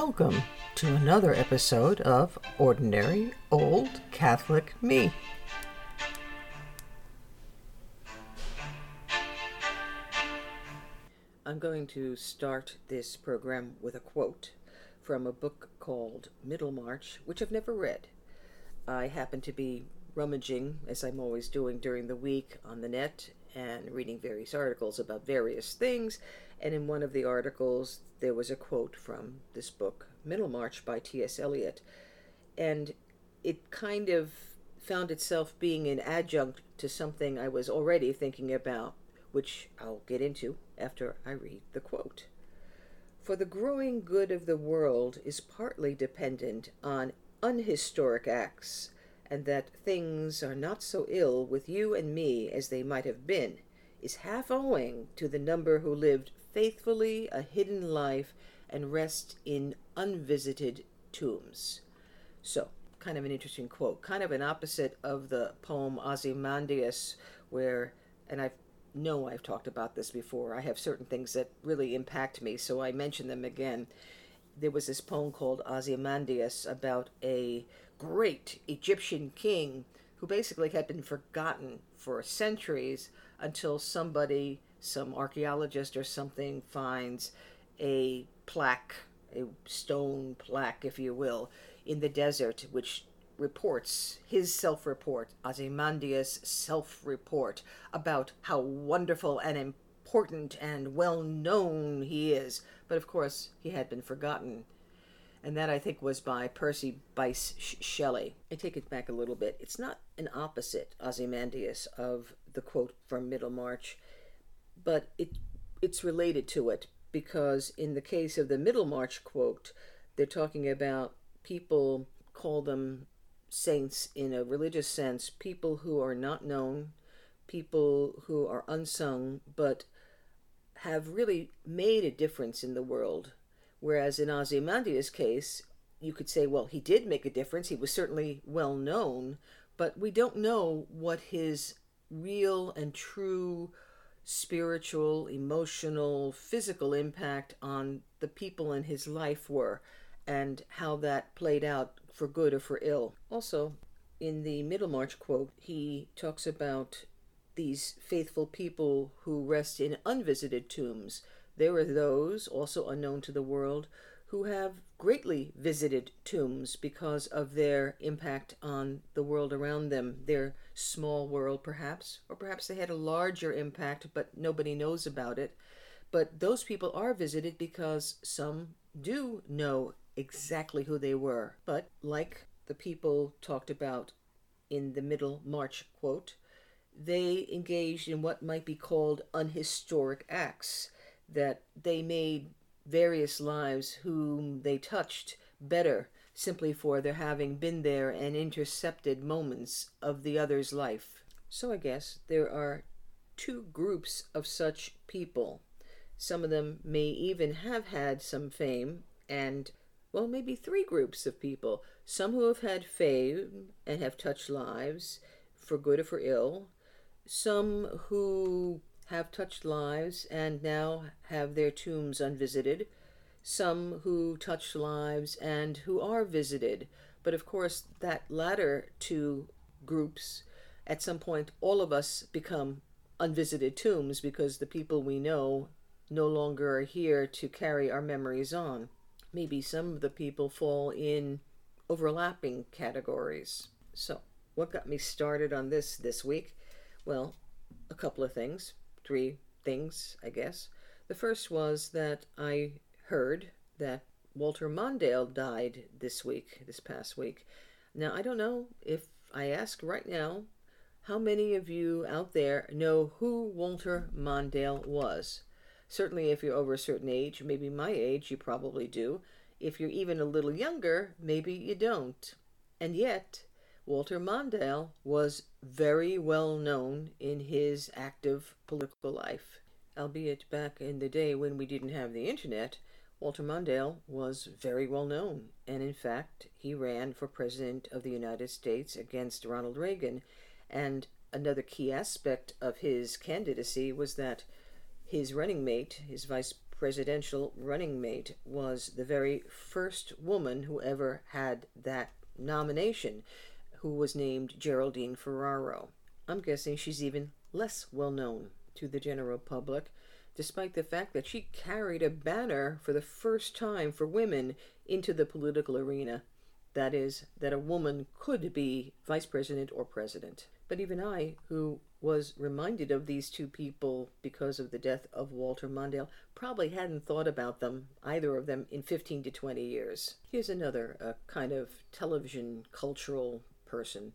Welcome to another episode of Ordinary Old Catholic Me. I'm going to start this program with a quote from a book called Middlemarch, which I've never read. I happen to be rummaging, as I'm always doing during the week, on the net and reading various articles about various things. And in one of the articles, there was a quote from this book, Middlemarch by T.S. Eliot. And it kind of found itself being an adjunct to something I was already thinking about, which I'll get into after I read the quote. For the growing good of the world is partly dependent on unhistoric acts, and that things are not so ill with you and me as they might have been, is half owing to the number who lived faithfully a hidden life and rest in unvisited tombs. So, kind of an interesting quote, kind of an opposite of the poem Ozymandias, where, and I know I've talked about this before, I have certain things that really impact me, so I mention them again. There was this poem called Ozymandias about a great Egyptian king who basically had been forgotten for centuries until somebody, some archaeologist or something, finds a plaque, a stone plaque, if you will, in the desert, which reports his self report, Ozymandias' self report, about how wonderful and important and well known he is. But of course, he had been forgotten. And that I think was by Percy Bysshe Shelley. I take it back a little bit. It's not an opposite Ozymandias of the quote from Middlemarch, but it it's related to it because in the case of the Middlemarch quote, they're talking about people call them saints in a religious sense, people who are not known, people who are unsung, but have really made a difference in the world. Whereas in Ozymandias' case, you could say, well, he did make a difference. He was certainly well known, but we don't know what his real and true spiritual, emotional, physical impact on the people in his life were and how that played out for good or for ill. Also, in the Middlemarch quote, he talks about these faithful people who rest in unvisited tombs. There are those, also unknown to the world, who have greatly visited tombs because of their impact on the world around them, their small world perhaps, or perhaps they had a larger impact but nobody knows about it. But those people are visited because some do know exactly who they were. But like the people talked about in the Middlemarch quote, they engaged in what might be called unhistoric acts, that they made various lives whom they touched better simply for their having been there and intercepted moments of the other's life. So I guess there are two groups of such people. Some of them may even have had some fame and well, maybe three groups of people. Some who have had fame and have touched lives for good or for ill. Some who have touched lives and now have their tombs unvisited. Some who touch lives and who are visited. But of course, that latter two groups, at some point, all of us become unvisited tombs because the people we know no longer are here to carry our memories on maybe some of the people fall in overlapping categories. So, what got me started on this this week? Well, a couple of things, three things, I guess. The first was that I heard that Walter Mondale died this week, this past week. Now, I don't know if I ask right now how many of you out there know who Walter Mondale was. Certainly, if you're over a certain age, maybe my age, you probably do. If you're even a little younger, maybe you don't. And yet, Walter Mondale was very well known in his active political life. Albeit back in the day when we didn't have the internet, Walter Mondale was very well known, and in fact, he ran for President of the United States against Ronald Reagan. And another key aspect of his candidacy was that his running mate, his vice presidential running mate was the very first woman who ever had that nomination, who was named Geraldine Ferraro. I'm guessing she's even less well known to the general public, despite the fact that she carried a banner for the first time for women into the political arena. That is, that a woman could be vice president or president. But even I, who was reminded of these two people because of the death of Walter Mondale, probably hadn't thought about them, either of them, in 15 to 20 years. Here's another uh, kind of television cultural person,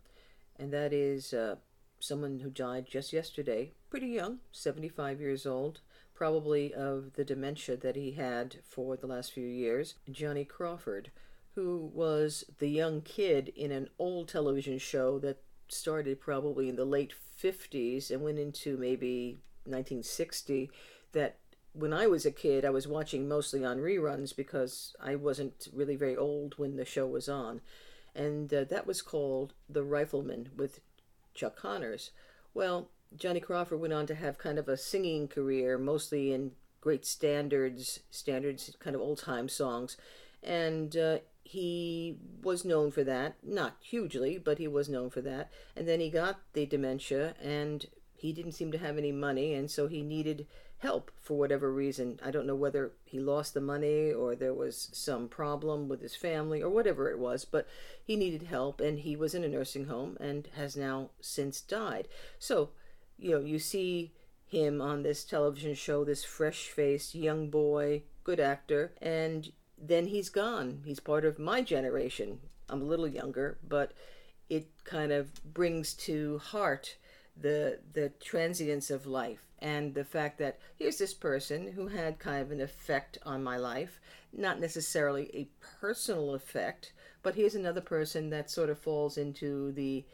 and that is uh, someone who died just yesterday, pretty young, 75 years old, probably of the dementia that he had for the last few years, Johnny Crawford, who was the young kid in an old television show that started probably in the late 50s and went into maybe 1960 that when I was a kid, I was watching mostly on reruns because I wasn't really very old when the show was on. And uh, that was called The Rifleman with Chuck Connors. Well, Johnny Crawford went on to have kind of a singing career, mostly in great standards, standards, kind of old time songs. And uh, he was known for that, not hugely, but he was known for that. And then he got the dementia, and he didn't seem to have any money, and so he needed help for whatever reason. I don't know whether he lost the money or there was some problem with his family or whatever it was, but he needed help, and he was in a nursing home and has now since died. So, you know, you see him on this television show, this fresh faced young boy, good actor, and then he's gone. He's part of my generation. I'm a little younger, but it kind of brings to heart the the transience of life and the fact that here's this person who had kind of an effect on my life, not necessarily a personal effect, but here's another person that sort of falls into the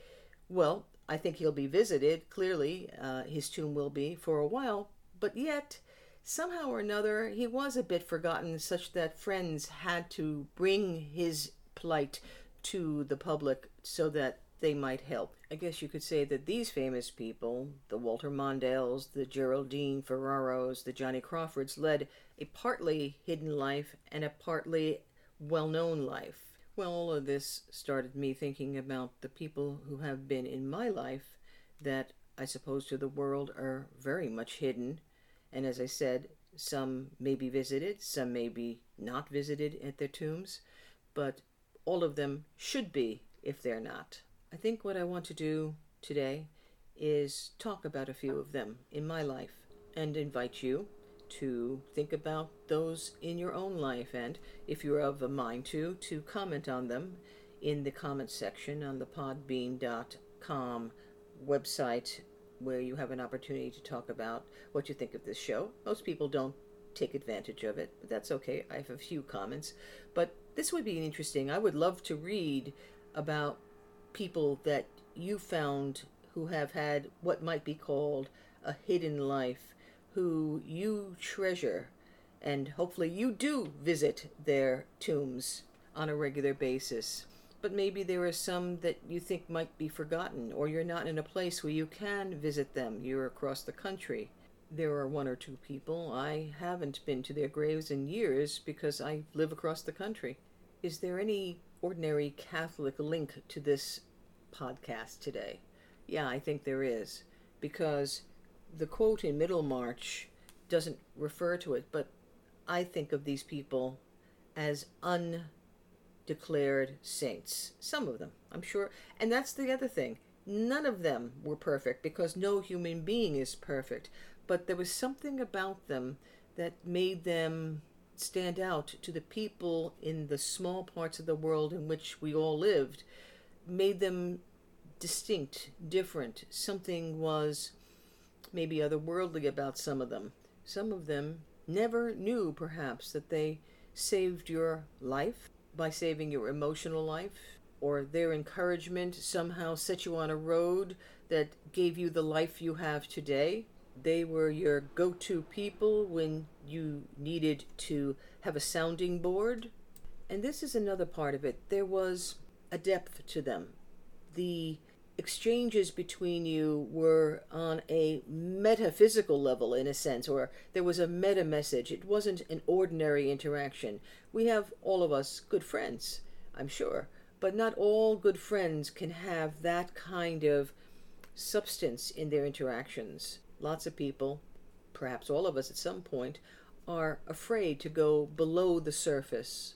well, I think he'll be visited. Clearly, uh, his tomb will be for a while, but yet somehow or another, he was a bit forgotten, such that friends had to bring his plight to the public so that they might help. I guess you could say that these famous people, the Walter Mondales, the Geraldine Ferraros, the Johnny Crawfords, led a partly hidden life and a partly well known life. Well, all of this started me thinking about the people who have been in my life that I suppose to the world are very much hidden and as I said, some may be visited, some may be not visited at their tombs, but all of them should be if they're not. I think what I want to do today is talk about a few of them in my life and invite you to think about those in your own life and if you're of a mind to to comment on them in the comment section on the podbean.com website where you have an opportunity to talk about what you think of this show. Most people don't take advantage of it, but that's okay. I have a few comments. But this would be interesting. I would love to read about people that you found who have had what might be called a hidden life, who you treasure, and hopefully you do visit their tombs on a regular basis but maybe there are some that you think might be forgotten, or you're not in a place where you can visit them. You're across the country. There are one or two people. I haven't been to their graves in years because I live across the country. Is there any ordinary Catholic link to this podcast today? Yeah, I think there is. Because the quote in Middlemarch doesn't refer to it, but I think of these people as undeclared saints. Some of them, I'm sure. And that's the other thing. None of them were perfect because no human being is perfect. But there was something about them that made them stand out to the people in the small parts of the world in which we all lived, made them distinct, different. Something was maybe otherworldly about some of them. Some of them never knew, perhaps, that they saved your life, by saving your emotional life, or their encouragement somehow set you on a road that gave you the life you have today. They were your go to people when you needed to have a sounding board. And this is another part of it. There was a depth to them. The exchanges between you were on a metaphysical level, in a sense, or there was a meta message. It wasn't an ordinary interaction. We have, all of us, good friends, I'm sure, but not all good friends can have that kind of substance in their interactions. Lots of people, perhaps all of us at some point, are afraid to go below the surface.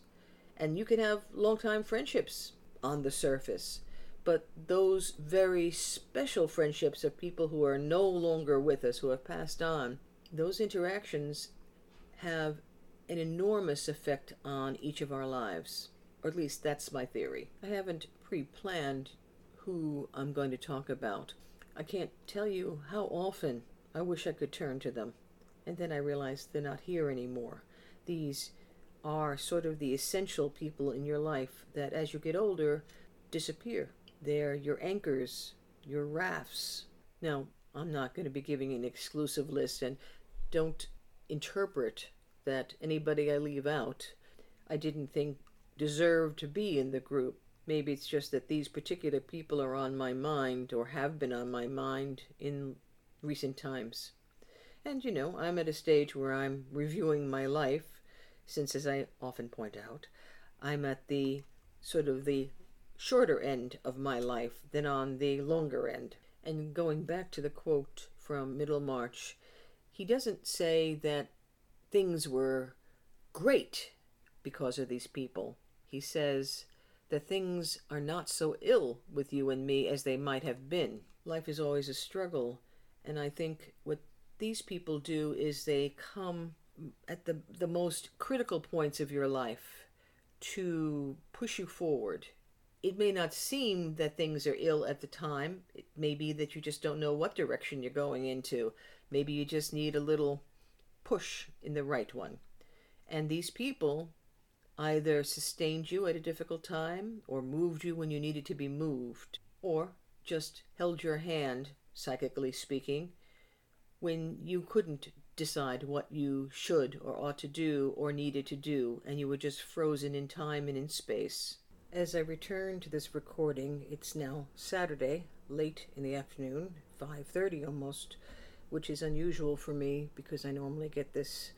And you can have long time friendships on the surface but those very special friendships of people who are no longer with us, who have passed on, those interactions have an enormous effect on each of our lives. Or at least that's my theory. I haven't pre planned who I'm going to talk about. I can't tell you how often I wish I could turn to them. And then I realize they're not here anymore. These are sort of the essential people in your life that as you get older disappear. They're your anchors, your rafts. Now, I'm not going to be giving an exclusive list, and don't interpret that anybody I leave out I didn't think deserved to be in the group. Maybe it's just that these particular people are on my mind or have been on my mind in recent times. And you know, I'm at a stage where I'm reviewing my life, since, as I often point out, I'm at the sort of the shorter end of my life than on the longer end. And going back to the quote from Middlemarch, he doesn't say that things were great because of these people. He says that things are not so ill with you and me as they might have been. Life is always a struggle, and I think what these people do is they come at the the most critical points of your life to push you forward it may not seem that things are ill at the time. It may be that you just don't know what direction you're going into. Maybe you just need a little push in the right one. And these people either sustained you at a difficult time, or moved you when you needed to be moved, or just held your hand, psychically speaking, when you couldn't decide what you should or ought to do or needed to do, and you were just frozen in time and in space. As I return to this recording, it's now Saturday, late in the afternoon, 5:30 almost, which is unusual for me because I normally get this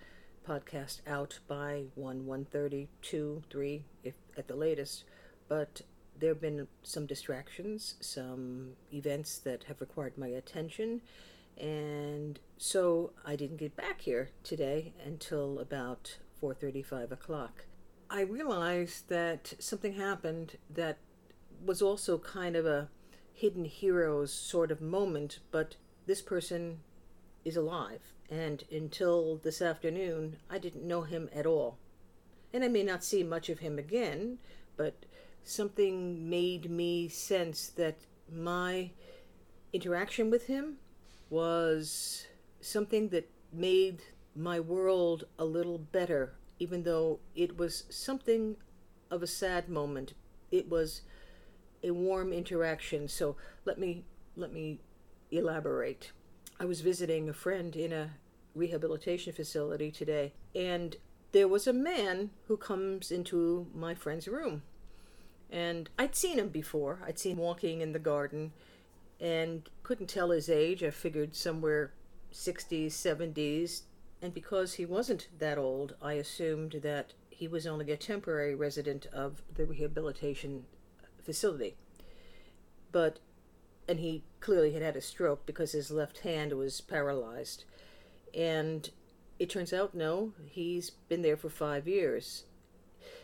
podcast out by 1 1:30, 2, 3 if at the latest, but there have been some distractions, some events that have required my attention, and so I didn't get back here today until about 4:35 o'clock. I realized that something happened that was also kind of a hidden heroes sort of moment, but this person is alive. And until this afternoon, I didn't know him at all. And I may not see much of him again, but something made me sense that my interaction with him was something that made my world a little better even though it was something of a sad moment. It was a warm interaction. So let me let me elaborate. I was visiting a friend in a rehabilitation facility today, and there was a man who comes into my friend's room. And I'd seen him before. I'd seen him walking in the garden and couldn't tell his age. I figured somewhere 60s, 70s, and because he wasn't that old, I assumed that he was only a temporary resident of the rehabilitation facility. But, and he clearly had had a stroke because his left hand was paralyzed. And it turns out, no, he's been there for five years.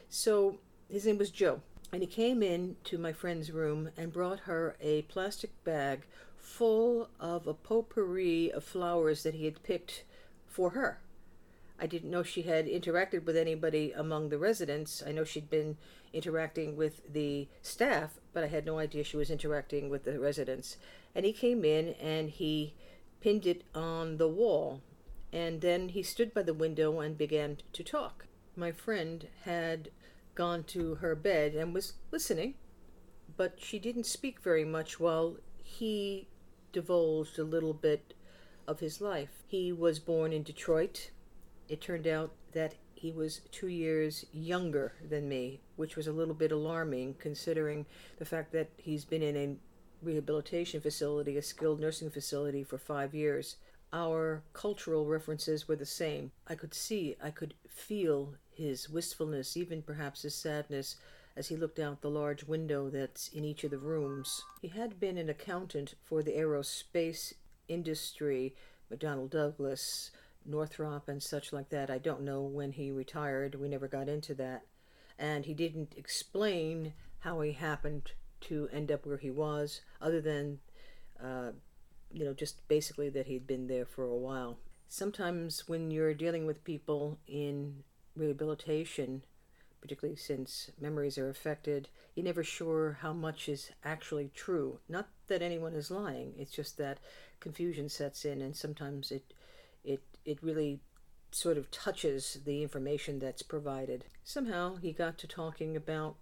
So his name was Joe. And he came in to my friend's room and brought her a plastic bag full of a potpourri of flowers that he had picked for her. I didn't know she had interacted with anybody among the residents. I know she'd been interacting with the staff, but I had no idea she was interacting with the residents. And he came in and he pinned it on the wall. And then he stood by the window and began to talk. My friend had gone to her bed and was listening, but she didn't speak very much while he divulged a little bit of his life. He was born in Detroit. It turned out that he was two years younger than me, which was a little bit alarming considering the fact that he's been in a rehabilitation facility, a skilled nursing facility, for five years. Our cultural references were the same. I could see, I could feel his wistfulness, even perhaps his sadness, as he looked out the large window that's in each of the rooms. He had been an accountant for the aerospace industry, McDonnell Douglas, Northrop, and such like that. I don't know when he retired. We never got into that. And he didn't explain how he happened to end up where he was, other than, uh, you know, just basically that he'd been there for a while. Sometimes when you're dealing with people in rehabilitation, particularly since memories are affected, you're never sure how much is actually true. Not that anyone is lying, it's just that confusion sets in and sometimes it it it really sort of touches the information that's provided. Somehow he got to talking about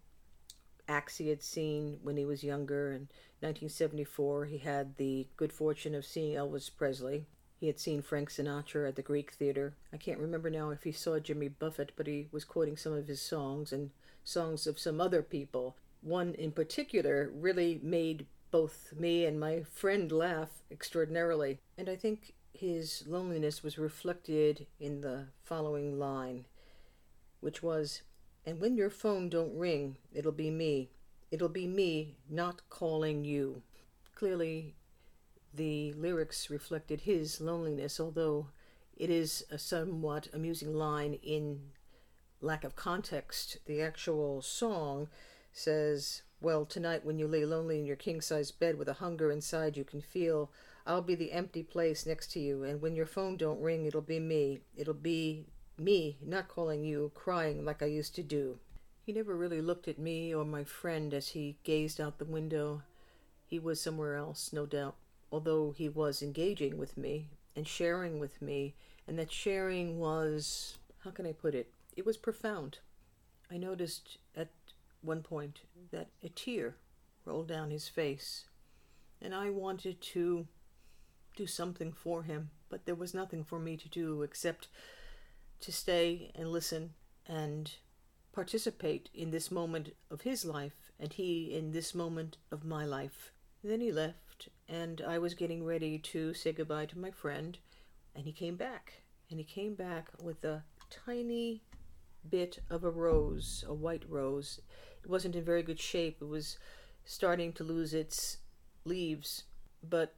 acts he had seen when he was younger. In 1974, he had the good fortune of seeing Elvis Presley. He had seen Frank Sinatra at the Greek Theater. I can't remember now if he saw Jimmy Buffett, but he was quoting some of his songs and songs of some other people. One in particular really made both me and my friend laugh extraordinarily. And I think his loneliness was reflected in the following line, which was, And when your phone don't ring, it'll be me. It'll be me not calling you. Clearly, the lyrics reflected his loneliness, although it is a somewhat amusing line in lack of context. The actual song says, Well, tonight when you lay lonely in your king size bed with a hunger inside you can feel, I'll be the empty place next to you, and when your phone don't ring, it'll be me. It'll be me, not calling you, crying like I used to do. He never really looked at me or my friend as he gazed out the window. He was somewhere else, no doubt although he was engaging with me and sharing with me, and that sharing was, how can I put it? It was profound. I noticed at one point that a tear rolled down his face, and I wanted to do something for him, but there was nothing for me to do except to stay and listen and participate in this moment of his life, and he in this moment of my life. then he left and I was getting ready to say goodbye to my friend, and he came back. And he came back with a tiny bit of a rose, a white rose. It wasn't in very good shape. It was starting to lose its leaves, but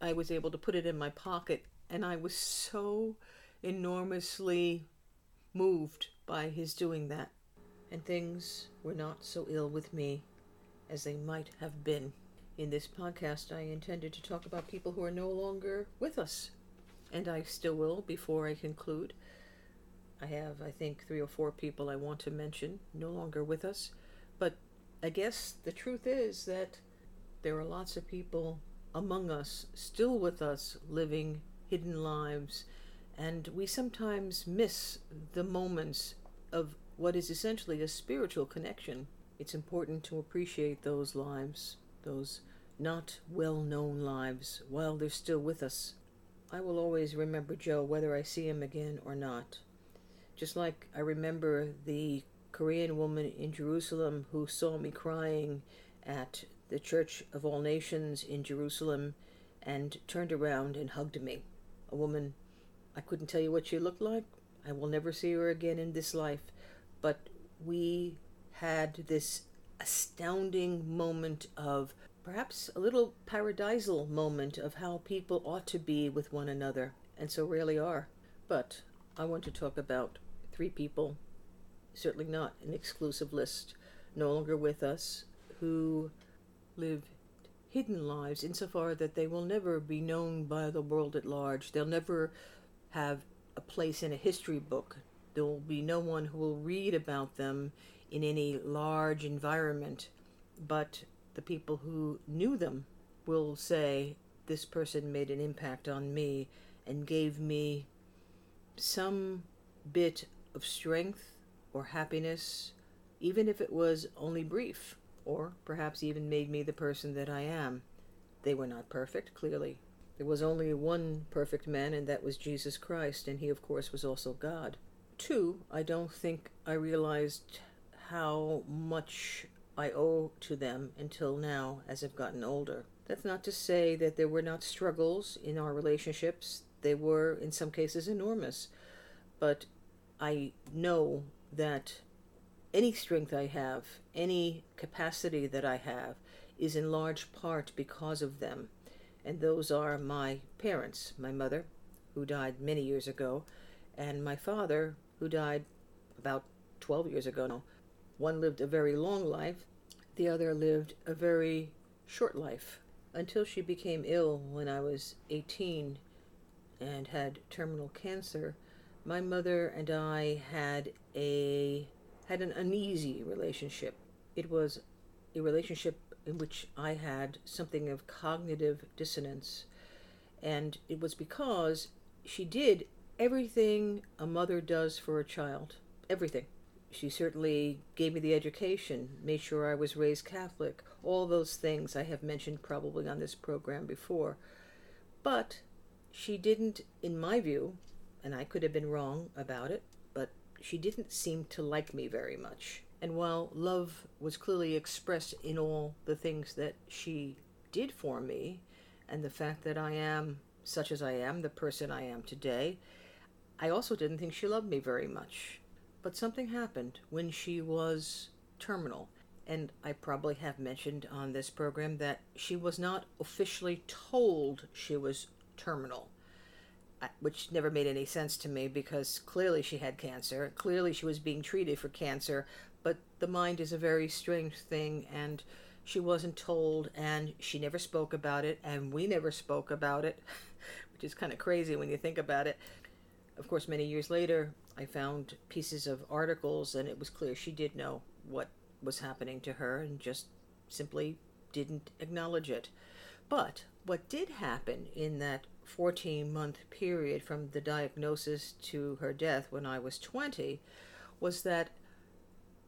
I was able to put it in my pocket, and I was so enormously moved by his doing that. And things were not so ill with me as they might have been. In this podcast, I intended to talk about people who are no longer with us, and I still will before I conclude. I have, I think, three or four people I want to mention no longer with us, but I guess the truth is that there are lots of people among us still with us living hidden lives, and we sometimes miss the moments of what is essentially a spiritual connection. It's important to appreciate those lives, those not well known lives while they're still with us. I will always remember Joe whether I see him again or not. Just like I remember the Korean woman in Jerusalem who saw me crying at the Church of All Nations in Jerusalem and turned around and hugged me. A woman, I couldn't tell you what she looked like. I will never see her again in this life. But we had this astounding moment of perhaps a little paradisal moment of how people ought to be with one another, and so rarely are. But I want to talk about three people, certainly not an exclusive list, no longer with us, who live hidden lives insofar that they will never be known by the world at large. They'll never have a place in a history book. There will be no one who will read about them in any large environment, but the people who knew them will say, This person made an impact on me and gave me some bit of strength or happiness, even if it was only brief, or perhaps even made me the person that I am. They were not perfect, clearly. There was only one perfect man, and that was Jesus Christ, and he, of course, was also God. Two, I don't think I realized how much I owe to them until now as I've gotten older. That's not to say that there were not struggles in our relationships. They were, in some cases, enormous. But I know that any strength I have, any capacity that I have, is in large part because of them. And those are my parents, my mother, who died many years ago, and my father, who died about 12 years ago now. One lived a very long life, the other lived a very short life until she became ill when I was 18 and had terminal cancer. My mother and I had a had an uneasy relationship. It was a relationship in which I had something of cognitive dissonance. And it was because she did everything a mother does for a child. Everything. She certainly gave me the education, made sure I was raised Catholic, all those things I have mentioned probably on this program before. But she didn't, in my view, and I could have been wrong about it, but she didn't seem to like me very much. And while love was clearly expressed in all the things that she did for me, and the fact that I am such as I am, the person I am today, I also didn't think she loved me very much. But something happened when she was terminal. And I probably have mentioned on this program that she was not officially told she was terminal which never made any sense to me because clearly she had cancer. Clearly she was being treated for cancer, but the mind is a very strange thing and she wasn't told and she never spoke about it and we never spoke about it, which is kind of crazy when you think about it. Of course, many years later, I found pieces of articles and it was clear she did know what was happening to her and just simply didn't acknowledge it. But what did happen in that 14 month period from the diagnosis to her death when I was 20 was that,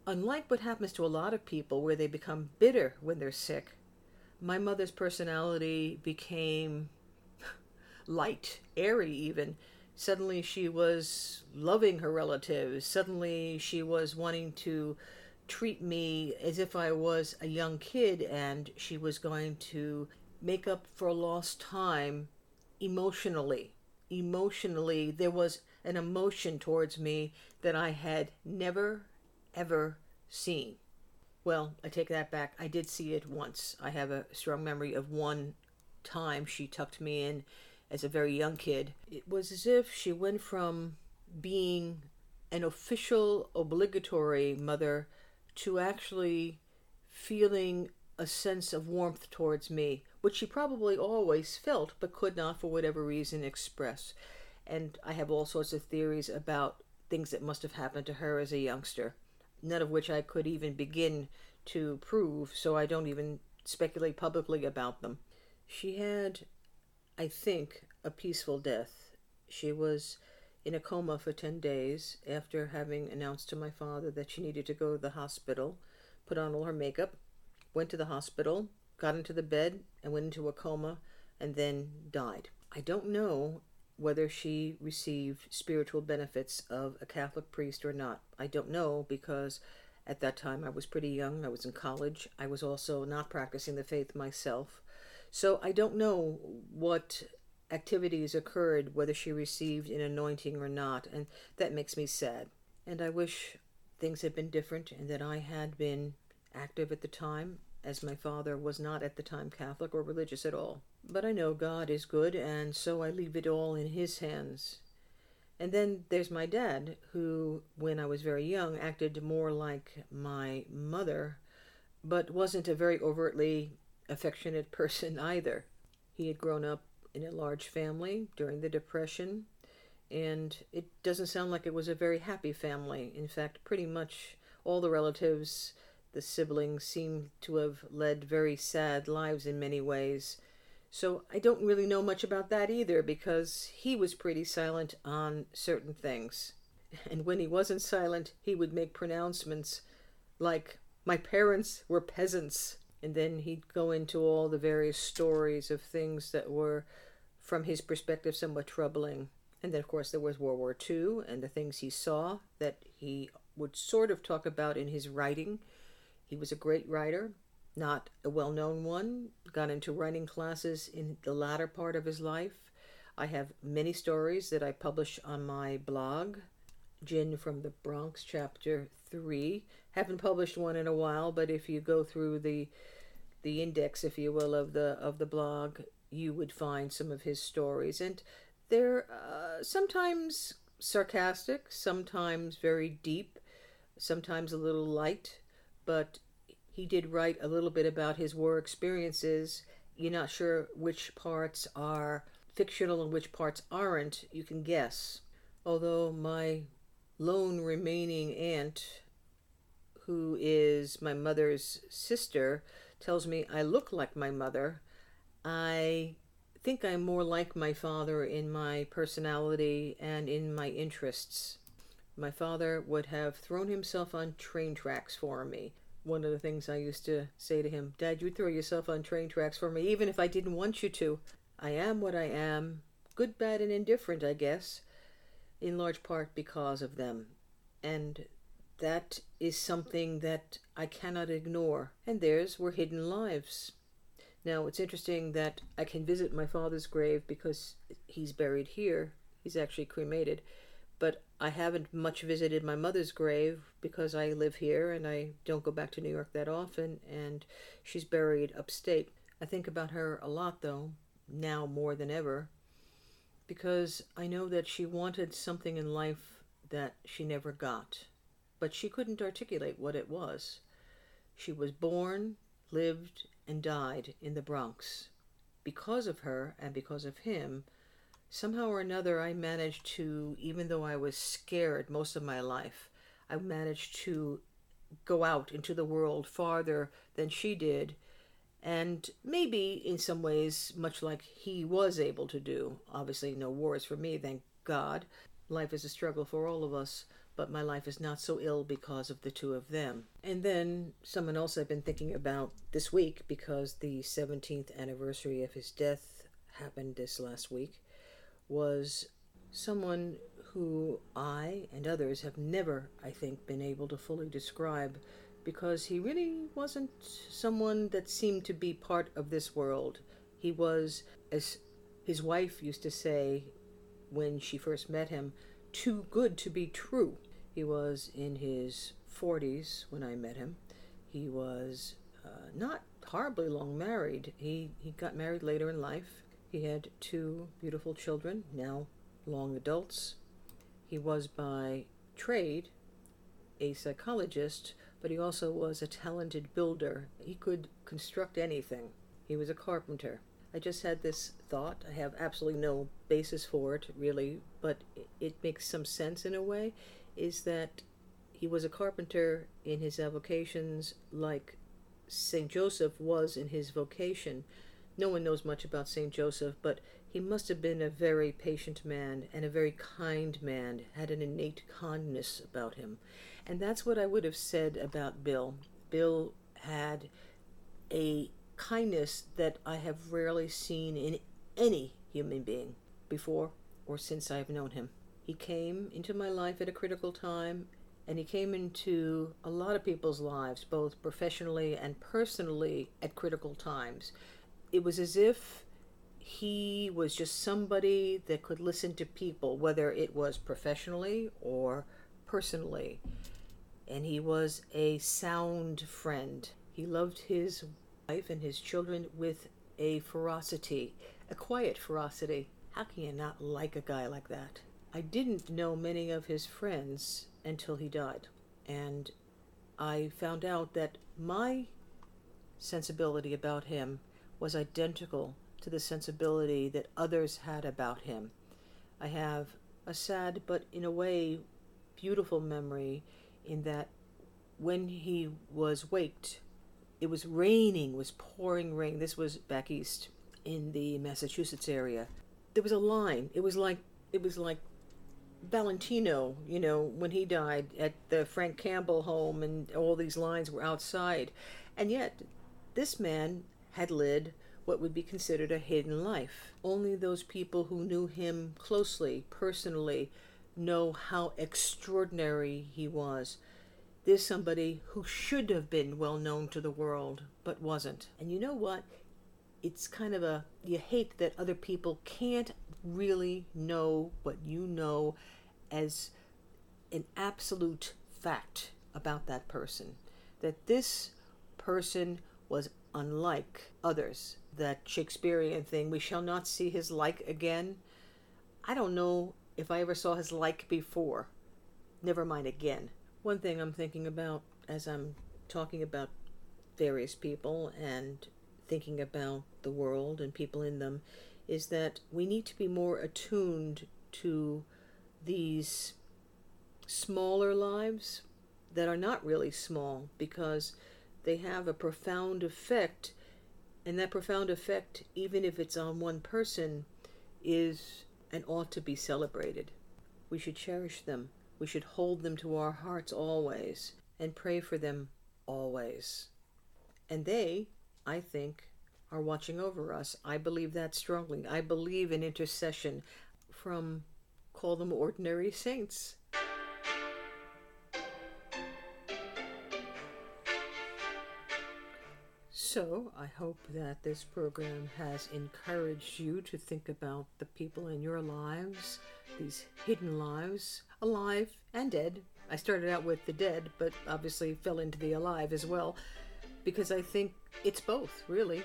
unlike what happens to a lot of people where they become bitter when they're sick, my mother's personality became light, airy, even. Suddenly she was loving her relatives. Suddenly she was wanting to treat me as if I was a young kid and she was going to make up for lost time emotionally. Emotionally, there was an emotion towards me that I had never, ever seen. Well, I take that back. I did see it once. I have a strong memory of one time she tucked me in as a very young kid. It was as if she went from being an official, obligatory mother to actually feeling a sense of warmth towards me, which she probably always felt but could not, for whatever reason, express. And I have all sorts of theories about things that must have happened to her as a youngster, none of which I could even begin to prove, so I don't even speculate publicly about them. She had, I think, a peaceful death. She was in a coma for 10 days after having announced to my father that she needed to go to the hospital, put on all her makeup, went to the hospital, got into the bed, and went into a coma, and then died. I don't know whether she received spiritual benefits of a Catholic priest or not. I don't know because at that time I was pretty young. I was in college. I was also not practicing the faith myself. So I don't know what activities occurred, whether she received an anointing or not, and that makes me sad. And I wish things had been different and that I had been active at the time, as my father was not at the time Catholic or religious at all. But I know God is good, and so I leave it all in His hands. And then there's my dad, who, when I was very young, acted more like my mother, but wasn't a very overtly affectionate person either. He had grown up in a large family during the Depression, and it doesn't sound like it was a very happy family. In fact, pretty much all the relatives the siblings seem to have led very sad lives in many ways. So I don't really know much about that either because he was pretty silent on certain things. And when he wasn't silent, he would make pronouncements like, My parents were peasants. And then he'd go into all the various stories of things that were, from his perspective, somewhat troubling. And then, of course, there was World War II and the things he saw that he would sort of talk about in his writing He was a great writer, not a well known one, got into writing classes in the latter part of his life. I have many stories that I publish on my blog, Gin from the Bronx, chapter 3. Haven't published one in a while, but if you go through the the index, if you will, of the of the blog, you would find some of his stories, and they're uh, sometimes sarcastic, sometimes very deep, sometimes a little light, but he did write a little bit about his war experiences. You're not sure which parts are fictional and which parts aren't. You can guess. Although my lone remaining aunt, who is my mother's sister, tells me I look like my mother, I think I'm more like my father in my personality and in my interests. My father would have thrown himself on train tracks for me. One of the things I used to say to him, Dad, you'd throw yourself on train tracks for me, even if I didn't want you to. I am what I am, good, bad, and indifferent, I guess, in large part because of them. And that is something that I cannot ignore. And theirs were hidden lives. Now, it's interesting that I can visit my father's grave because he's buried here. He's actually cremated. But I haven't much visited my mother's grave because I live here and I don't go back to New York that often, and she's buried upstate. I think about her a lot, though, now more than ever, because I know that she wanted something in life that she never got, but she couldn't articulate what it was. She was born, lived, and died in the Bronx. Because of her and because of him, somehow or another, I managed to, even though I was scared most of my life, I managed to go out into the world farther than she did. And maybe in some ways, much like he was able to do. Obviously, no wars for me, thank God. Life is a struggle for all of us but my life is not so ill because of the two of them. And then someone else I've been thinking about this week because the 17th anniversary of his death happened this last week was someone who I and others have never, I think, been able to fully describe because he really wasn't someone that seemed to be part of this world. He was, as his wife used to say when she first met him, too good to be true. He was in his 40s when I met him. He was uh, not horribly long married. He, he got married later in life. He had two beautiful children, now long adults. He was by trade a psychologist, but he also was a talented builder. He could construct anything. He was a carpenter. I just had this thought. I have absolutely no basis for it, really, but it makes some sense in a way. Is that he was a carpenter in his avocations, like St. Joseph was in his vocation. No one knows much about St. Joseph, but he must have been a very patient man and a very kind man, had an innate kindness about him. And that's what I would have said about Bill. Bill had a kindness that I have rarely seen in any human being before or since I've known him. He came into my life at a critical time, and he came into a lot of people's lives, both professionally and personally, at critical times. It was as if he was just somebody that could listen to people, whether it was professionally or personally. And he was a sound friend. He loved his wife and his children with a ferocity, a quiet ferocity. How can you not like a guy like that? I didn't know many of his friends until he died. And I found out that my sensibility about him was identical to the sensibility that others had about him. I have a sad but in a way beautiful memory in that when he was waked it was raining, was pouring rain. This was back east in the Massachusetts area. There was a line. It was like it was like Valentino, you know, when he died at the Frank Campbell home, and all these lines were outside. And yet, this man had led what would be considered a hidden life. Only those people who knew him closely, personally, know how extraordinary he was. there's somebody who should have been well known to the world but wasn't. And you know what? It's kind of a you hate that other people can't really know what you know as an absolute fact about that person. That this person was unlike others. That Shakespearean thing, we shall not see his like again. I don't know if I ever saw his like before. Never mind again. One thing I'm thinking about as I'm talking about various people and thinking about the world and people in them is that we need to be more attuned to these smaller lives that are not really small because they have a profound effect. And that profound effect, even if it's on one person, is and ought to be celebrated. We should cherish them. We should hold them to our hearts always and pray for them always. And they, I think, are watching over us. I believe that strongly. I believe in intercession from, call them ordinary saints. So, I hope that this program has encouraged you to think about the people in your lives, these hidden lives, alive and dead. I started out with the dead, but obviously fell into the alive as well, because I think it's both, really.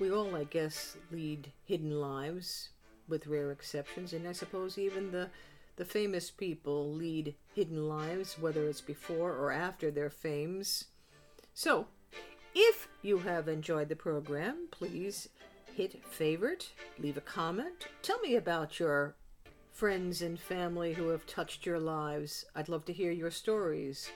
We all, I guess, lead hidden lives, with rare exceptions, and I suppose even the the famous people lead hidden lives, whether it's before or after their fames. So, if you have enjoyed the program, please hit favorite, leave a comment, tell me about your friends and family who have touched your lives. I'd love to hear your stories.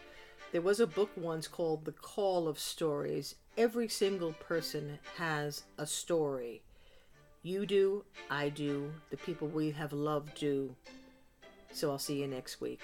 There was a book once called The Call of Stories. Every single person has a story. You do, I do, the people we have loved do. So I'll see you next week.